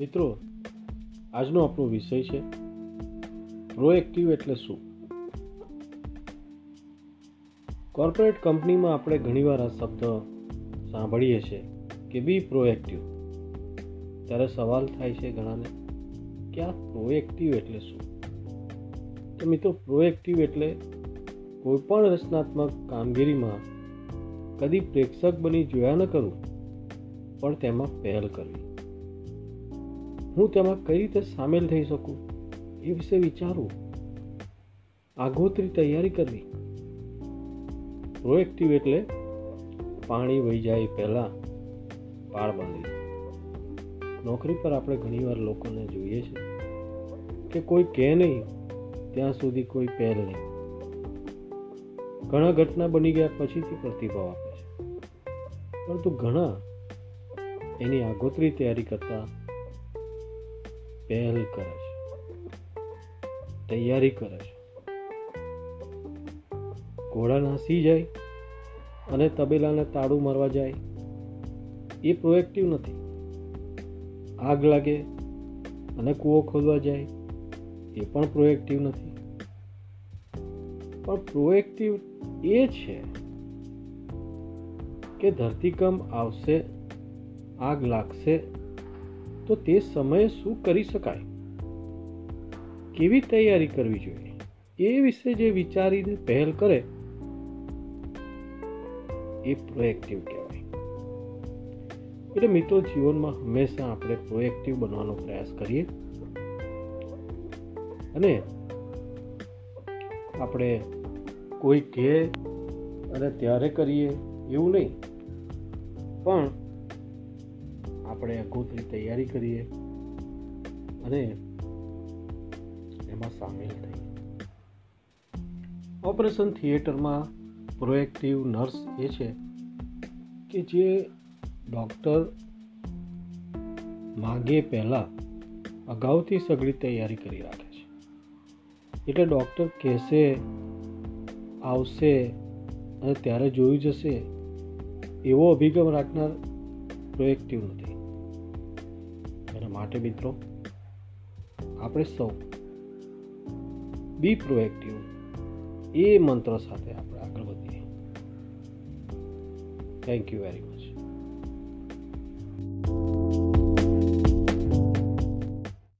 મિત્રો, આજનો આપણો વિષય છે પ્રોએક્ટિવ એટલે શું? કોર્પોરેટ કંપનીમાં આપણે ઘણીવાર આ શબ્દ સાંભળીએ છીએ કે બી પ્રોએક્ટિવ ત્યારે સવાલ થાય છે ઘણાને કે આ પ્રોએક્ટિવ એટલે શું? તો મિત્રો પ્રોએક્ટિવ એટલે કોઈ પણ રચનાત્મક કામગીરીમાં કદી પ્રેક્ષક બની જોયા ન કરું, પણ તેમાં પહેલ કરવી. હું તેમાં કઈ રીતે સામેલ થઈ શકું એ વિશે વિચારવું આગોતરી તૈયારી કરવી. પ્રોએક્ટિવ એટલે પાણી વહી જાય પહેલાં પાળ બાંધી નોકરી પર આપણે ઘણીવાર લોકોને જોઈએ છે કે કોઈ કહે નહીં, ત્યાં સુધી કોઈ પહેલ નહીં. ઘણા ઘટના બની ગયા પછીથી પ્રતિભાવ આપે છે. પરંતુ ઘણા એની આગોતરી તૈયારી કરતા પહેલ કરે છે. તૈયારી કરે છે. ઘોડા નાસી જાય અને તબેલાને તાળું મારવા જાય. એ પ્રોએક્ટિવ નથી. આગ લાગે અને કૂવો ખોદવા જાય એ પણ પ્રોએક્ટિવ નથી. પણ પ્રોએક્ટિવ એ છે કે ધરતીકંપ આવશે, આગ લાગશે તો તે સમયે શું કરી શકાય? કેવી તૈયારી કરવી જોઈએ? એ વિશે જે વિચારીને પહેલ કરે, એ પ્રોએક્ટિવ કહેવાય. એટલે મિત્રો, જીવનમાં હંમેશા આપણે પ્રોએક્ટિવ બનવાનો પ્રયાસ કરીએ. અને આપણે કોઈ કહે અને ત્યારે કરીએ એવું નહીં. પણ આપણે અગોતરી તૈયારી કરીએ અને એમાં સામેલ થઈએ. ઓપરેશન થિયેટરમાં પ્રોએક્ટિવ નર્સ એ છે કે જે ડૉક્ટર માગે પહેલાં અગાઉથી સઘળી તૈયારી કરી રાખે છે. એટલે ડૉક્ટર કહેશે, આવશે અને ત્યારે જોયું જશે એવો અભિગમ રાખનાર પ્રોએક્ટિવ નથી. એના માટે મિત્રો, આપણે સૌ બી પ્રોએક્ટિવ એ મંત્ર સાથે આપણે આગળ વધીએ. Thank you very much